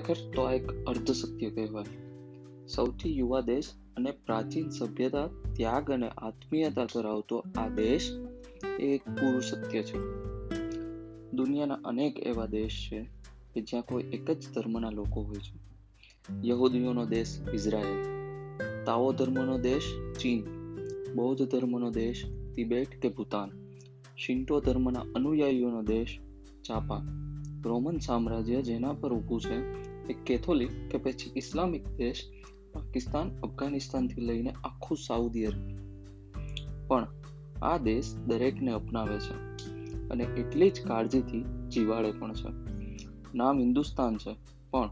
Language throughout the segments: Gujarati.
ખરેખર તો આ એક અર્ધ કહેવાય. સૌથી યુવા દેશ અને પ્રાચીન સભ્યતા, ત્યાગ અને આત્મીયતા ધરાવતો આ દેશ એ એક પૂરું સત્ય છે. દુનિયાના અનેક એવા દેશ છે કે જ્યાં કોઈ એક જ ધર્મના લોકો હોય છે. યહૂદીઓનો દેશ ઇઝરાયલ, તાઓ ધર્મનો દેશ ચીન, બૌદ્ધ ધર્મનો દેશ તિબેટ કે ભૂતાન શિન્ટો ધર્મના અનુયાયીઓનો દેશ જાપાન, રોમન સામ્રાજ્ય જેના પર ઊભું છે એ કેથોલિક કે પછી ઇસ્લામિક દેશ પાકિસ્તાન, અફઘાનિસ્તાનથી લઈને આખું સાઉદી અરેબિયા પણ આ દેશ દરેકને અપનાવે છે અને એટલી જ કાળજીથી જીવાડે પણ છે. નામ હિન્દુસ્તાન છે, પણ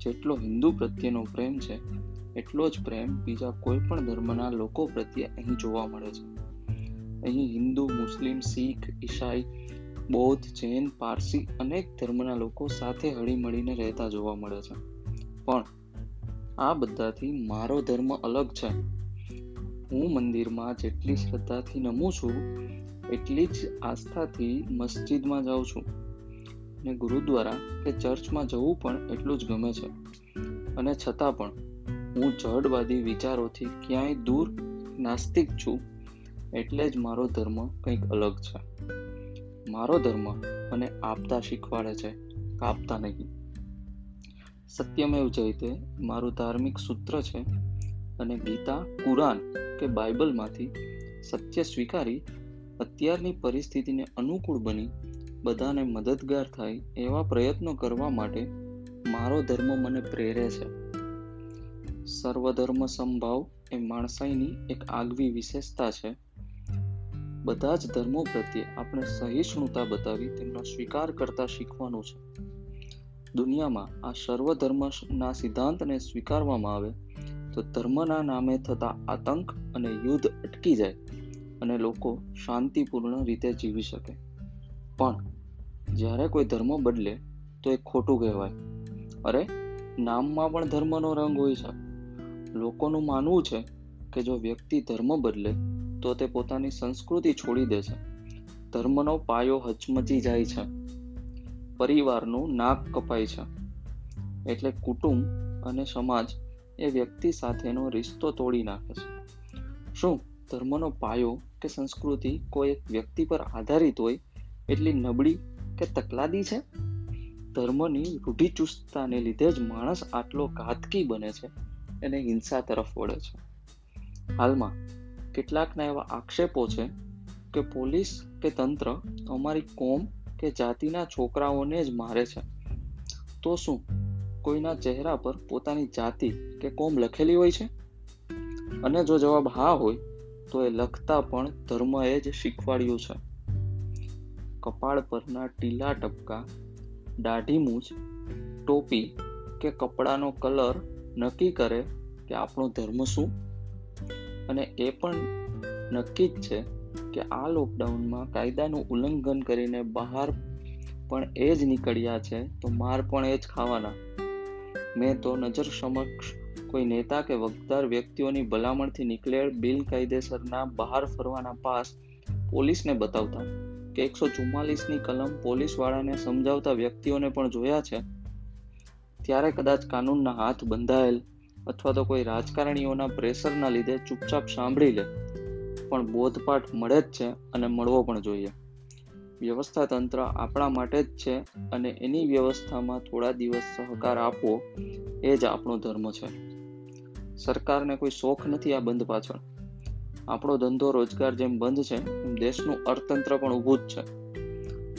જેટલો હિન્દુ પ્રત્યેનો પ્રેમ છે, એટલો જ પ્રેમ બીજા કોઈ પણ ધર્મના લોકો પ્રત્યે અહીં જોવા મળે છે. અહીં હિન્દુ, મુસ્લિમ, શીખ, ઈસાઈ બૌદ્ધ, જૈન, પારસી અનેક ધર્મના લોકો સાથે હળી મળીને રહેતા જોવા મળે છે. પણ આ બધાથી મારો ધર્મ અલગ છે. હું મંદિરમાં જેટલી શ્રદ્ધાથી નમું છું, એટલી જ આસ્થાથી મસ્જિદમાં જાઉં છું. ને ગુરુદ્વારા કે ચર્ચમાં જવું પણ એટલું જ ગમે છે. અને છતાં પણ હું જડવાદી વિચારોથી ક્યાંય દૂર નાસ્તિક છું, એટલે જ મારો ધર્મ કંઈક અલગ છે. મારો ધર્મ મને આપતા શીખવાડે છે, કાપતા નહીં. સત્યમેવ જયતે મારું ધાર્મિક સૂત્ર છે અને ગીતા, કુરાન કે બાઇબલમાંથી સત્ય સ્વીકારી અત્યારની પરિસ્થિતિને અનુકૂળ બની, બધાને મદદગાર થાય એવા પ્રયત્નો કરવા માટે મારો ધર્મ મને પ્રેરે છે. સર્વધર્મ સંભાવ એ માણસાઈની એક આગવી વિશેષતા છે. બધા જ ધર્મો પ્રત્યે આપણે સહિષ્ણુતા બતાવી તેમનો સ્વીકાર કરતા શીખવાનું છે. દુનિયામાં આ સર્વધર્મના સિદ્ધાંતને સ્વીકારવામાં આવે તો ધર્મના નામે થતા આતંક અને યુદ્ધ અટકી જાય અને લોકો શાંતિપૂર્ણ રીતે જીવી શકે. પણ જ્યારે કોઈ ધર્મ બદલે તો એ ખોટું કહેવાય. અરે, નામમાં પણ ધર્મનો રંગ હોય છે. લોકોનું માનવું છે કે જો વ્યક્તિ ધર્મ બદલે તો તે પોતાની સંસ્કૃતિ છોડી દે છે. ધર્મનો પાયો હચમચી જાય છે. પરિવારનું નાક કપાય છે. એટલે કુટુંબ અને સમાજ એ વ્યક્તિ સાથેનો રિશ્તો તોડી નાખે છે. શું ધર્મનો પાયો કે સંસ્કૃતિ કોઈ એક વ્યક્તિ પર આધારિત હોય એટલી નબળી કે તકલાદી છે? ધર્મની રૂઢિચુસ્તતાને લીધે જ માણસ આટલો ઘાતકી બને છે અને હિંસા તરફ વળે છે. હાલમાં કેટલાકના એવા આક્ષેપો છે કે પોલીસ કે તંત્ર અમારી કોમ કે જાતિના છોકરાઓને જ મારે છે. તો શું કોઈના ચહેરા પર પોતાની જાતિ કે કોમ લખેલી હોય છે? અને જો જવાબ હા હોય, તો એ લખતા પણ ધર્મએ જ શીખવાડ્યું છે. કપાળ પરના ટીલા ટપકા, દાઢી મૂછ, ટોપી કે કપડાનો કલર નક્કી કરે કે આપણો ધર્મ શું? અને એ પણ નક્કી જ છે કે આ લોકડાઉનમાં કાયદાનું ઉલ્લંઘન કરીને બહાર પણ એ જ નીકળ્યા છે, તો માર પણ એ જ ખાવાના. મેં તો નજર સમક્ષ કોઈ નેતા કે વક્તાર વ્યક્તિઓની ભલામણથી નીકળેલ બિલ કાયદેસરના બહાર ફરવાના પાસ પોલીસને બતાવતા કે એકસો ચુમ્માલીસની કલમ પોલીસવાળાને સમજાવતા વ્યક્તિઓને પણ જોયા છે. ત્યારે કદાચ કાનૂનના હાથ બંધાયેલ અથવા તો કોઈ રાજકારણીઓના પ્રેશરના લીધે ચૂપચાપ સાંભળી લે. પણ બોધપાઠ મળે જ છે અને મળવો પણ જોઈએ. વ્યવસ્થા તંત્ર આપણા માટે જ છે અને એની વ્યવસ્થામાં થોડા દિવસ સહકાર આપવો એ જ આપણો ધર્મ છે. સરકારને કોઈ શોખ નથી આ બંધ પાછળ. આપણો ધંધો રોજગાર જેમ બંધ છે, એમ દેશનું અર્થતંત્ર પણ ઊભું જ છે.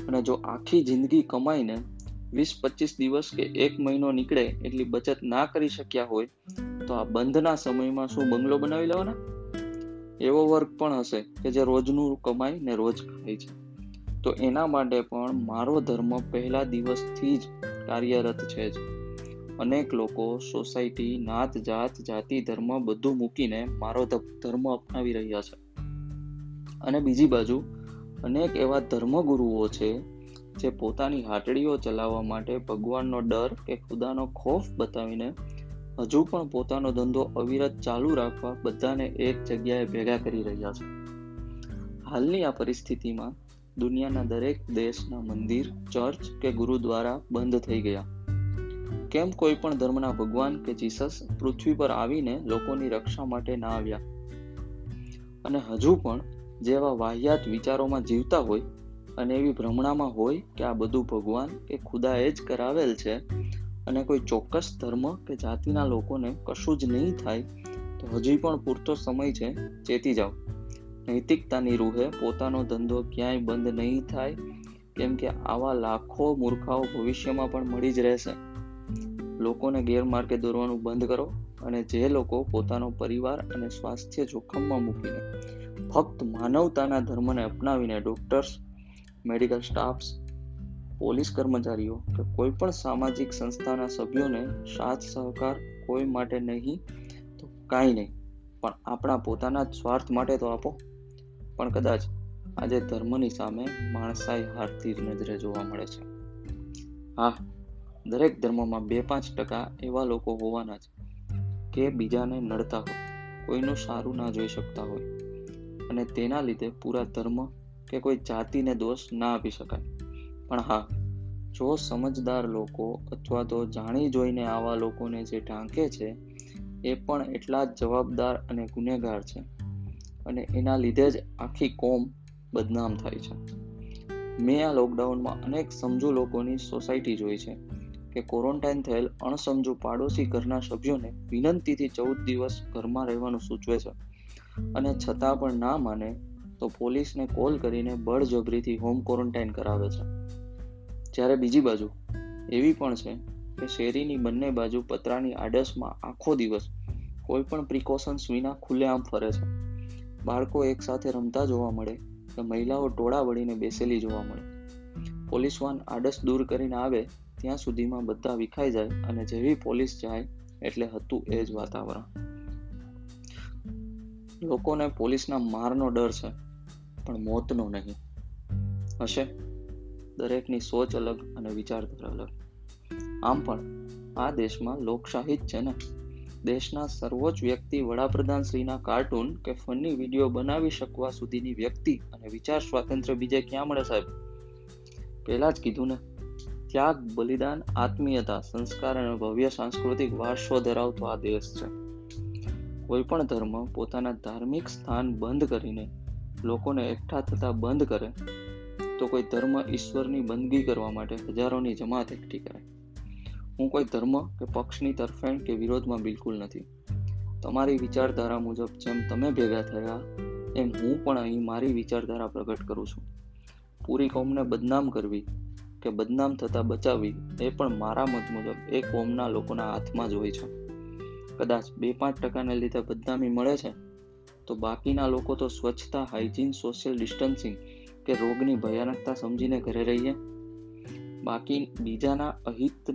અને જો આખી જિંદગી કમાઈને વીસ પચીસ દિવસ કે એક મહિનો નીકળે એટલી બચત ના કરી શક્યા હોય, તો આ બંધના સમયમાં શું બંગલો બનાવી લેવાના? એવો વર્ગ પણ હશે કે જે રોજનું કમાય ને રોજ ખાય છે. તો એના માટે પણ મારો ધર્મ પહેલા દિવસથી જ કાર્યરત છે જ. અનેક લોકો સોસાયટી નાત જાત જાતિ ધર્મ બધું મૂકીને મારો ધર્મ અપનાવી રહ્યા છે. અને બીજી બાજુ અનેક એવા ધર્મગુરુઓ છે જે પોતાની હાટડીઓ ચલાવવા માટે ભગવાનનો ડર કે ખુદાનો ખોફ બતાવીને હજુ પણ પોતાનો ધંધો અવિરત ચાલુ રાખવા બધાને એક જગ્યાએ ભેગા કરી રહ્યા છે. હાલની આ પરિસ્થિતિમાં દુનિયાના દરેક દેશના મંદિર, ચર્ચ કે ગુરુદ્વારા બંધ થઈ ગયા. કેમ કોઈ પણ ધર્મના ભગવાન કે જીસસ પૃથ્વી પર આવીને લોકોની રક્ષા માટે ના આવ્યા? અને હજુ પણ જેવા વાહિયાત વિચારોમાં જીવતા હોય અને એવી ભ્રમણામાં હોય કે આ બધું ભગવાન કે ખુદાએ જ કરાવેલ છે અને કોઈ ચોક્કસ ધર્મ કે જાતિના લોકોને કશું જ નહીં થાય, તો હજી પણ પૂરતો સમય છે, ચેતી જાઓ. નૈતિકતાની રૂહે પોતાનો ધંધો ક્યાંય બંધ નહીં થાય, કેમ કે આવા લાખો મૂર્ખાઓ ભવિષ્યમાં પણ મળી જ રહેશે. લોકોને ગેરમાર્ગે દોરવાનું બંધ કરો અને જે લોકો પોતાનો પરિવાર અને સ્વાસ્થ્ય જોખમમાં મૂકીને ફક્ત માનવતાના ધર્મને અપનાવીને ડોક્ટર્સ મેડિકલ સ્ટાફ્સ પોલીસ કર્મચારીઓ કે કોઈ પણ સામાજિક સંસ્થાના સભ્યોને સાથ સહકાર કોઈ માટે નહીં, તો કાંઈ નહીં. પણ આપણા પોતાના સ્વાર્થ માટે તો આપો. પણ કદાચ આજે ધર્મની સામે માણસાઈ હારતી નજરે જોવા મળે છે. હા, દરેક ધર્મમાં બે પાંચ ટકા એવા લોકો હોવાના છે કે બીજાને નડતા હોય, કોઈનું સારું ના જોઈ શકતા હોય. અને તેના લીધે પૂરા ધર્મ કે કોઈ જાતિને દોષ ના આપી શકાય. પણ હા, જો સમજદાર લોકો અથવા તો જાણી જોઈને આવા લોકોને જે ઢાંકે છે, એ પણ એટલા જ જવાબદાર અને ગુનેગાર છે. અને એના લીધે જ આખી કોમ બદનામ થાય છે. મેં આ લોકડાઉનમાં અનેક સમજુ લોકોની સોસાયટી જોઈ છે કે ક્વોરન્ટાઇન થયેલ અણસમજુ પાડોશી ઘરના સભ્યોને વિનંતીથી ચૌદ દિવસ ઘરમાં રહેવાનું સૂચવે છે. અને છતાં પણ ના માને તો પોલીસને કોલ કરીને બળજબરીથી હોમ ક્વોરન્ટાઇન કરાવે છે. જ્યારે બીજી બાજુ એવી પણ છે કે શેરીની બંને બાજુ પતરાની આડસમાં આખો દિવસ કોઈ પણ પ્રિકોશન્સ વિના ખુલ્લેઆમ ફરે છે. બાળકો એકસાથે રમતા જોવા મળે કે મહિલાઓ ટોળા વળીને બેસેલી જોવા મળે. પોલીસ વાન આડસ દૂર કરીને આવે ત્યાં સુધીમાં બધા વિખાઈ જાય અને જેવી પોલીસ જાય એટલે હતું એ જ વાતાવરણ. લોકોને પોલીસના મારનો ડર છે. પણ મોતનો નહીં. હશે? દરેકની સોચ અલગ અને વિચારધારા અલગ. આમ પણ આ દેશમાં લોકશાહી જ છે ને? દેશના સર્વોચ્ચ વ્યક્તિ વડાપ્રધાન શ્રીના કાર્ટૂન કે ફની વીડિયો બનાવી શકવા સુધીની વ્યક્તિ અને વિચાર સ્વાતંત્ર્ય બીજે ક્યાં મળે સાહેબ? પહેલા જ કીધું ને, ત્યાગ, બલિદાન, આત્મીયતા, સંસ્કાર અને ભવ્ય સાંસ્કૃતિક વારસો ધરાવતો આ દેશ છે. કોઈ પણ ધર્મ પોતાના ધાર્મિક સ્થાન બંધ કરીને લોકોને એકઠા થતા બંધ કરે, તો કોઈ ધર્મ ઈશ્વરની બંદગી કરવા માટે હજારોની જમાત એકઠી કરે. હું કોઈ ધર્મ કે પક્ષની તરફેણ કે વિરોધમાં બિલકુલ નથી. તમારી વિચારધારા મુજબ જેમ તમે ભેગા થયા, એમ હું પણ અહીં મારી વિચારધારા પ્રગટ કરું છું. પૂરી કોમને બદનામ કરવી કે બદનામ થતા બચાવવી, એ પણ મારા મત મુજબ એ કોમના લોકોના હાથમાં જ હોય છે. કદાચ બે પાંચ ટકાને લીધે બદનામી મળે છે? તો બાકીના લોકો તો સ્વચ્છતા હાઇજીન સોશિયલ ડિસ્ટન્સિંગ કે રોગની ભયાનકતા સમજીને ઘરે રહીએ. બાકી બીજાના અહિત,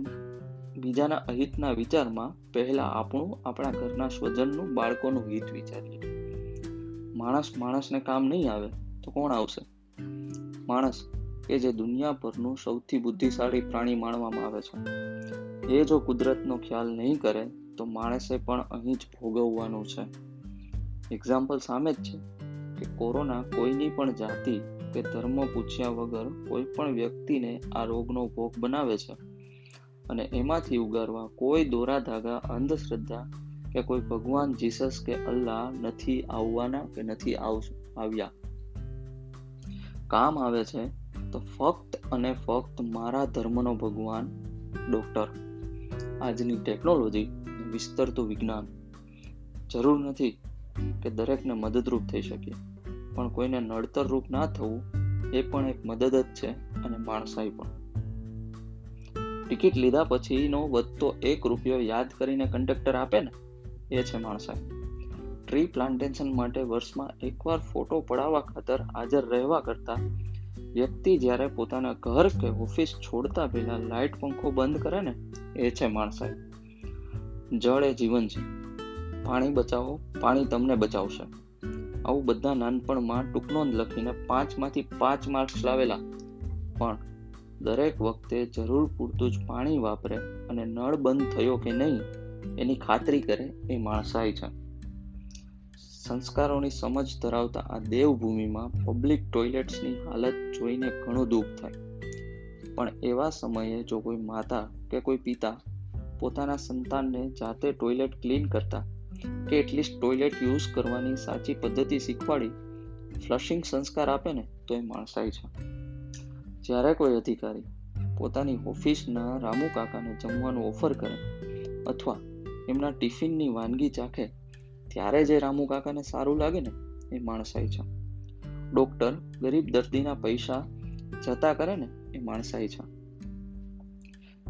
બીજાના અહિતના વિચારમાં પહેલા આપણું, આપણા ઘરના સ્વજનનું, બાળકોનું હિત વિચારીએ. માણસ માણસને કામ નહીં આવે તો કોણ આવશે? માણસ કે જે દુનિયા પરનું સૌથી બુદ્ધિશાળી પ્રાણી માનવામાં આવે છે. એ જો કુદરતનો ખ્યાલ નહીં કરે તો માણસે પણ અહીં જ ભોગવવાનું છે. એક્ઝામ્પલ સામે જ છે કે કોરોના કોઈની પણ જાતિ કે ધર્મ પૂછ્યા વગર કોઈ પણ વ્યક્તિને આ રોગનો ભોગ બનાવે છે. અને એમાંથી ઉગારવા કોઈ દોરા ધાગા અંધશ્રદ્ધા કે કોઈ ભગવાન જીસસ કે અલ્લાહ નથી આવવાના કે નથી આવ્યા. કામ આવે છે તો ફક્ત અને ફક્ત મારા ધર્મનો ભગવાન, ડોક્ટર. આજની ટેકનોલોજી વિસ્તરતું વિજ્ઞાન. જરૂર નથી કે દરેકને મદદરૂપ થઈ શકીએ. પણ કોઈને નડતર રૂપ ના થવું એ પણ એક મદદ જ છે અને માણસાઈ પણ. ટિકિટ લીધા પછીનો વધતો એક રૂપિયો યાદ કરીને કંડક્ટર આપે ને, એ છે માણસાઈ. ટ્રી પ્લાન્ટેશન માટે વર્ષમાં એકવાર ફોટો પડાવવા ખાતર હાજર રહેવા કરતા વ્યક્તિ જ્યારે પોતાના ઘર કે ઓફિસ છોડતા પહેલા લાઇટ પંખો બંધ કરે ને, એ છે માણસાઈ. જળ એ જીવન છે. પાણી બચાવો, પાણી તમને બચાવશે. આવું બધા નાનપણમાં ટૂંકનોંધ લખીને પાંચમાંથી પાંચ માર્ક્સ લાવેલા. પણ દરેક વખતે જરૂર પૂરતું જ પાણી વાપરે અને નળ બંધ થયો કે નહીં, એની ખાતરી કરે એ માણસાઈ છે. સંસ્કારોની સમજ ધરાવતા આ દેવભૂમિમાં પબ્લિક ટોયલેટ્સની હાલત જોઈને ઘણું દુઃખ થાય. પણ એવા સમયે જો કોઈ માતા કે કોઈ પિતા પોતાના સંતાનને જાતે ટોયલેટ ક્લીન કરતા કે એટલીસ્ટ ટોયલેટ યુઝ કરવાની સાચી પદ્ધતિ શીખવાડી ફ્લશિંગ સંસ્કાર આપે ને તો એ માણસાય છે. જ્યારે કોઈ અધિકારી પોતાની ઓફિસના રામુ કાકાને જમવાનું ઓફર કરે અથવા એમના ટિફિનની વાનગી ચાખે, ત્યારે જે રામુ કાકાને સારું લાગે ને, એ માણસાઈ છે. ડોક્ટર ગરીબ દર્દીના પૈસા જતા કરે ને, એ માણસાઈ છે.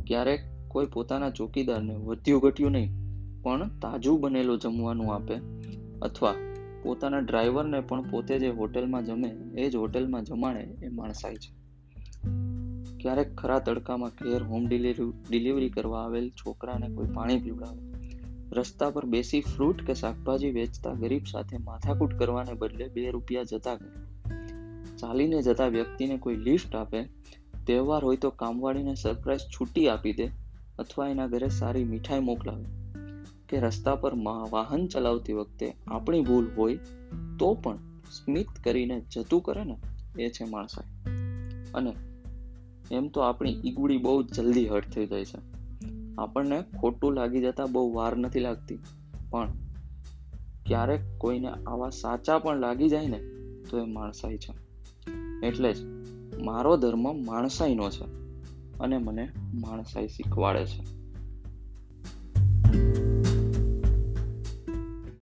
ક્યારેક કોઈ પોતાના ચોકીદારને વધ્યું ઘટ્યું નહીં પણ તાજું બનેલું જમવાનું આપે. અથવા પોતાના ડ્રાઈવરને પણ પોતે જે હોટેલમાં જમે, એ જ હોટેલમાં જમાડે એ માણસાઈ છે. ક્યારેક ખરા તડકામાં ઘેર હોમ ડિલિવરી ડિલિવરી કરવા આવેલ છોકરાને કોઈ પાણી પીવડાવે. રસ્તા પર બેસી ફ્રૂટ કે શાકભાજી વેચતા ગરીબ સાથે માથાકૂટ કરવાને બદલે બે રૂપિયા જતા કરે ચાલીને જતા વ્યક્તિને કોઈ લિફ્ટ આપે, તહેવાર હોય તો કામવાળીને સરપ્રાઈઝ છૂટી આપી દે, અથવા એના ઘરે સારી મીઠાઈ મોકલાવે. કે રસ્તા પર વાહન ચલાવતી વખતે આપણી ભૂલ હોય તો પણ સ્મિત કરીને જતું કરે ને, એ છે માણસાઈ. અને એમ તો આપણી ઈગુડી બહુ જલ્દી હર્ટ થઈ જાય છે. આપણને ખોટું લાગી જતા બહુ વાર નથી લાગતી. પણ ક્યારેક કોઈને આવા સાચા પણ લાગી જાય ને, તો એ માણસાઈ છે. એટલે જ મારો ધર્મ માણસાઈનો છે અને મને માણસાઈ શીખવાડે છે.